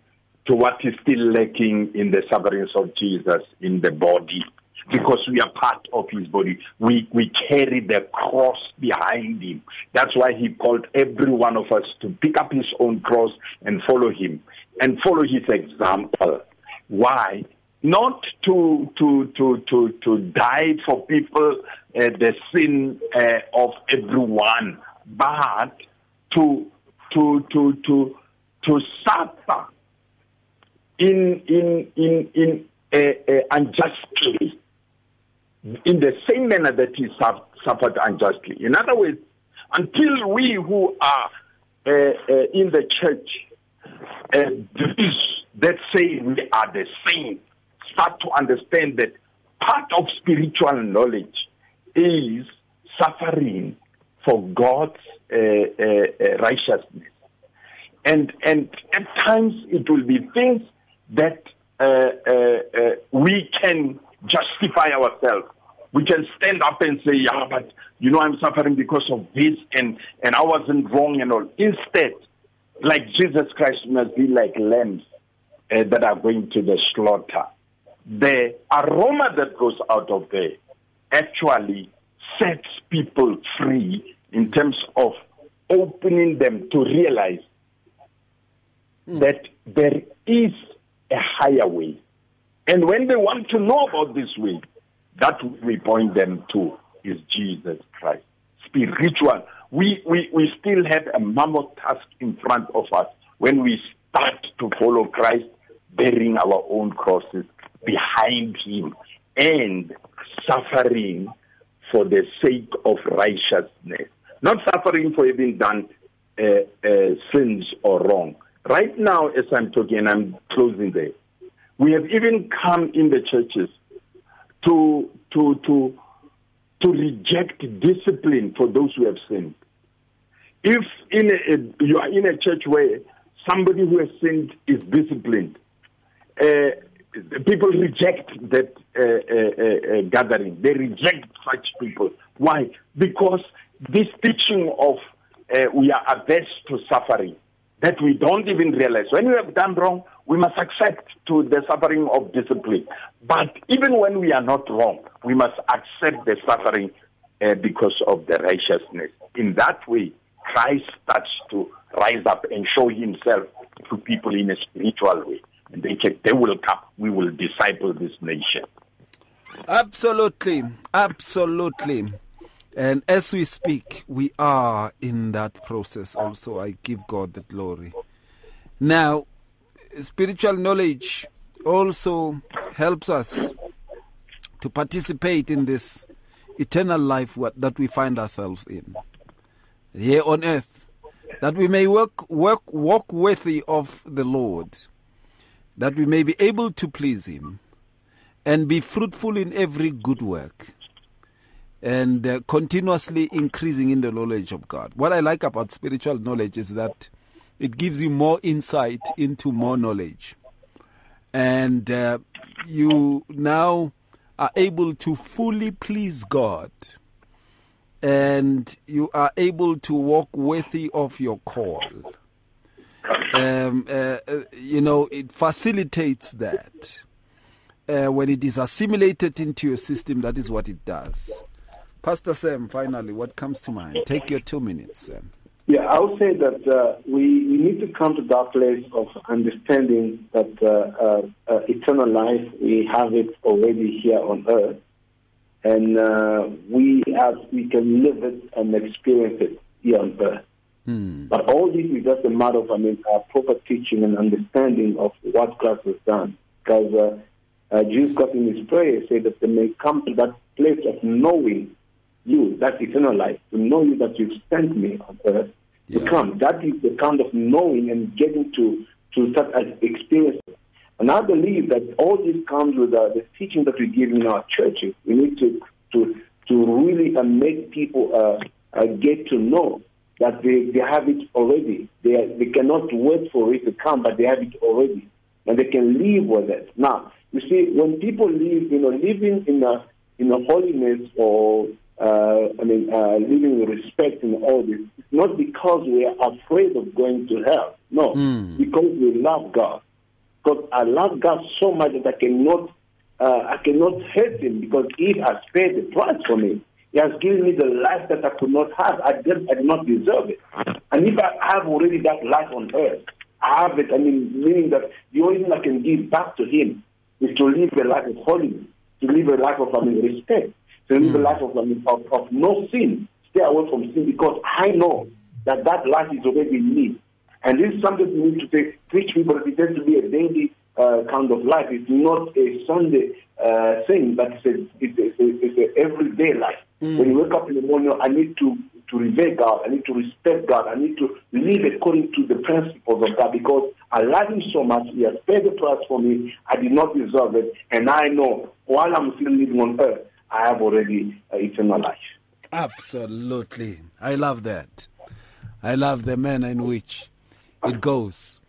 to what is still lacking in the sufferings of Jesus in the body. Because we are part of his body. We, we carry the cross behind him. That's why he called every one of us to pick up his own cross and follow him and follow his example. Why? Not to to to to to die for people, uh, the sin uh, of everyone, but to to to to to suffer in in in in uh, uh, unjustly in the same manner that he suffered unjustly. In other words, until we who are uh, uh, in the church, uh, that say we are the same, start to understand that part of spiritual knowledge is suffering for God's uh, uh, righteousness and and at times it will be things that uh, uh, uh, we can justify ourselves. We can stand up and say, yeah, but you know, I'm suffering because of this and, and I wasn't wrong and all. Instead, like Jesus Christ must be like lambs uh, that are going to the slaughter. The aroma that goes out of there actually sets people free in terms of opening them to realize mm. that there is a higher way. And when they want to know about this way, that we point them to is Jesus Christ. Spiritual. We, we, we still have a mammoth task in front of us when we start to follow Christ, bearing our own crosses behind Him and suffering for the sake of righteousness. Not suffering for having done uh, uh, sins or wrong. Right now, as I'm talking, and I'm closing there. We have even come in the churches to to to to reject discipline for those who have sinned. If in a, you are in a church where somebody who has sinned is disciplined, uh, people reject that uh, uh, uh, gathering. They reject such people. Why? Because this teaching of uh, we are averse to suffering that we don't even realize. When we have done wrong, we must accept to the suffering of discipline. But even when we are not wrong, we must accept the suffering uh, because of the righteousness. In that way, Christ starts to rise up and show himself to people in a spiritual way. And they, can, they will come. We will disciple this nation. Absolutely. Absolutely. And as we speak, we are in that process also. I give God the glory. Now, spiritual knowledge also helps us to participate in this eternal life that we find ourselves in here on earth, that we may work, work, walk worthy of the Lord, that we may be able to please Him and be fruitful in every good work and uh, continuously increasing in the knowledge of God. What I like about spiritual knowledge is that it gives you more insight into more knowledge. And uh, you now are able to fully please God. And you are able to walk worthy of your call. Um, uh, uh you know, it facilitates that. Uh, when it is assimilated into your system, that is what it does. Pastor Sam, finally, what comes to mind? Take your two minutes, Sam. Yeah, I would say that uh, we, we need to come to that place of understanding that uh, uh, uh eternal life, we have it already here on earth. And uh, we have, we can live it and experience it here on earth. Hmm. But all this is just a matter of, I mean, proper teaching and understanding of what Christ has done. Because uh, Jesus Christ in his prayer said that they may come to that place of knowing you, that's eternal life, to know you that you've sent me on earth yeah. to come. That is the kind of knowing and getting to, to start experience. And I believe that all this comes with uh, the teaching that we give in our churches. We need to, to, to really uh, make people uh, uh, get to know that they, they have it already. They, they cannot wait for it to come, but they have it already. And they can live with it. Now, you see, when people live, you know, living in a, in a holiness or uh, I mean, uh, living with respect and all this. It's not because we are afraid of going to hell. No, mm. because we love God. Because I love God so much that I cannot, uh, I cannot hate Him because He has paid the price for me. He has given me the life that I could not have. I did, I did not deserve it. And if I have already that life on earth, I have it. I mean, meaning that the only thing I can give back to Him is to live a life of holiness, to live a life of I mean, respect to live a life of, of, of no sin. Stay away from sin because I know that that life is already in me. And this is something we need to take, teach people it has to be a daily uh, kind of life. It's not a Sunday uh, thing, but it's a, it's a, it's a everyday life. Mm. When you wake up in the morning, I need to, to revere God. I need to respect God. I need to live according to the principles of God because I love Him so much. He has paid the price for me. I did not deserve it. And I know while I'm still living on earth, I have already uh, eternal life. Absolutely. I love that. I love the manner in which it goes.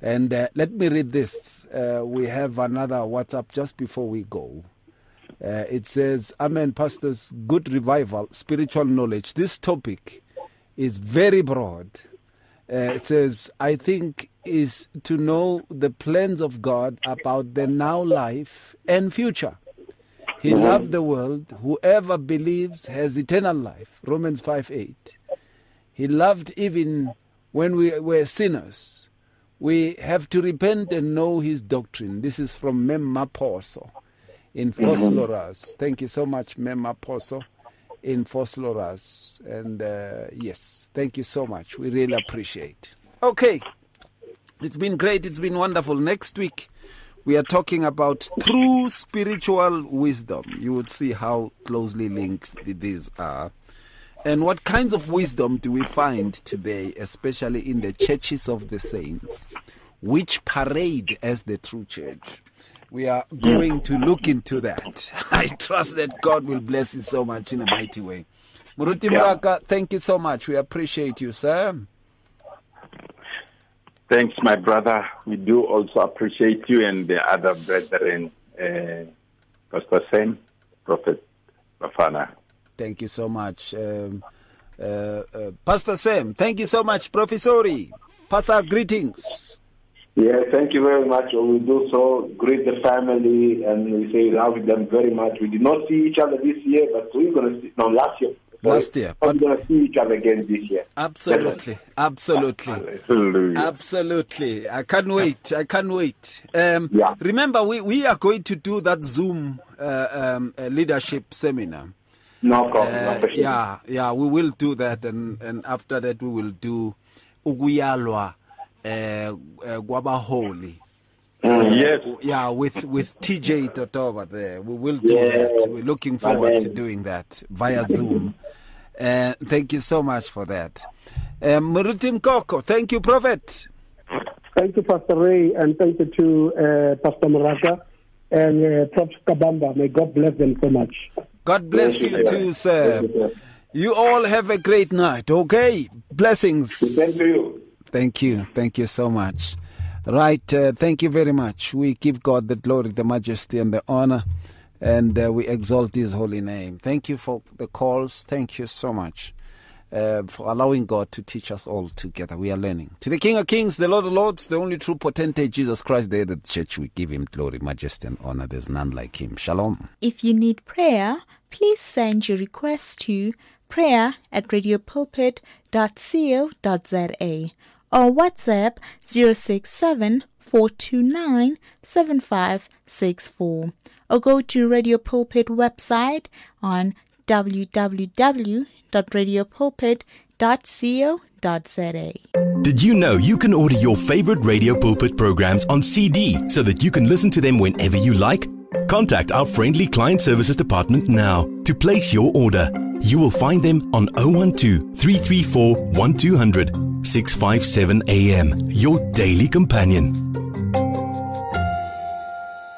And uh, let me read this. Uh, we have another WhatsApp just before we go. Uh, it says, Amen, pastors, good revival, spiritual knowledge. This topic is very broad. Uh, it says, I think is to know the plans of God about the now life and future. He loved the world. Whoever believes has eternal life. Romans 5 8. He loved even when we were sinners. We have to repent and know his doctrine. This is from Mem Maposo in Fosloras. Thank you so much, Mem Maposo in Fosloras. And uh, yes, thank you so much. We really appreciate. Okay, it's been great. It's been wonderful. Next week, we are talking about true spiritual wisdom. You would see how closely linked these are. And what kinds of wisdom do we find today, especially in the churches of the saints, which parade as the true church? We are going to look into that. I trust that God will bless you so much in a mighty way. Muruti. Morake, thank you so much. We appreciate you, sir. Thanks, my brother. We do also appreciate you and the other brethren, uh, Pastor Sam, Prophet Bafana. Thank you so much. Um, uh, uh, Pastor Sam, thank you so much. Professori, pass our greetings. Yeah, thank you very much. We do so. Greet the family, and we say love them very much. We did not see each other this year, but we're going to see. No, last year. Last year, But we're going to see each other again this year. Absolutely, absolutely. Hallelujah. Absolutely. I can't wait. I can't wait. Um, Yeah. Remember, we, we are going to do that Zoom uh, um, uh, leadership seminar. No problem. Uh, yeah, yeah, we will do that, and, and after that, we will do Uguyalwa uh, uh, Holy. Yes. Yeah, with with TJ Totoba there, we will do that. We're looking forward Amen. to doing that via Zoom. Uh, thank you so much for that. Um, Muruti Mkoko, thank you, Prophet. Thank you, Pastor Ray, and thank you to uh, Pastor Morake and uh, Prophet Kabamba. May God bless them so much. God bless you you, too, sir. sir. You, sir. You all have a great night, okay? Blessings. Thank you. Thank you. Thank you so much. Right. Uh, thank you very much. We give God the glory, the majesty, and the honor, and uh, we exalt His holy name. Thank you for the calls. Thank you so much uh, for allowing God to teach us all together. We are learning. To the King of Kings, the Lord of Lords, the only true potentate, Jesus Christ, the head of the church, we give Him glory, majesty, and honor. There's none like Him. Shalom. If you need prayer, please send your request to prayer at radiopulpit.co.za or WhatsApp 067 429 7564 or go to Radio Pulpit website on www.radiopulpit.co.za. Did you know you can order your favorite Radio Pulpit programs on CD so that you can listen to them whenever you like? Contact our friendly client services department now to place your order. You will find them on 012 334 1200 657 AM, your daily companion.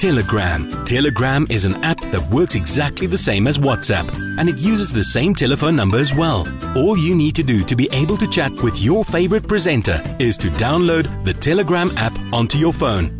Telegram. Telegram is an app that works exactly the same as WhatsApp, and it uses the same telephone number as well. All you need to do to be able to chat with your favorite presenter is to download the Telegram app onto your phone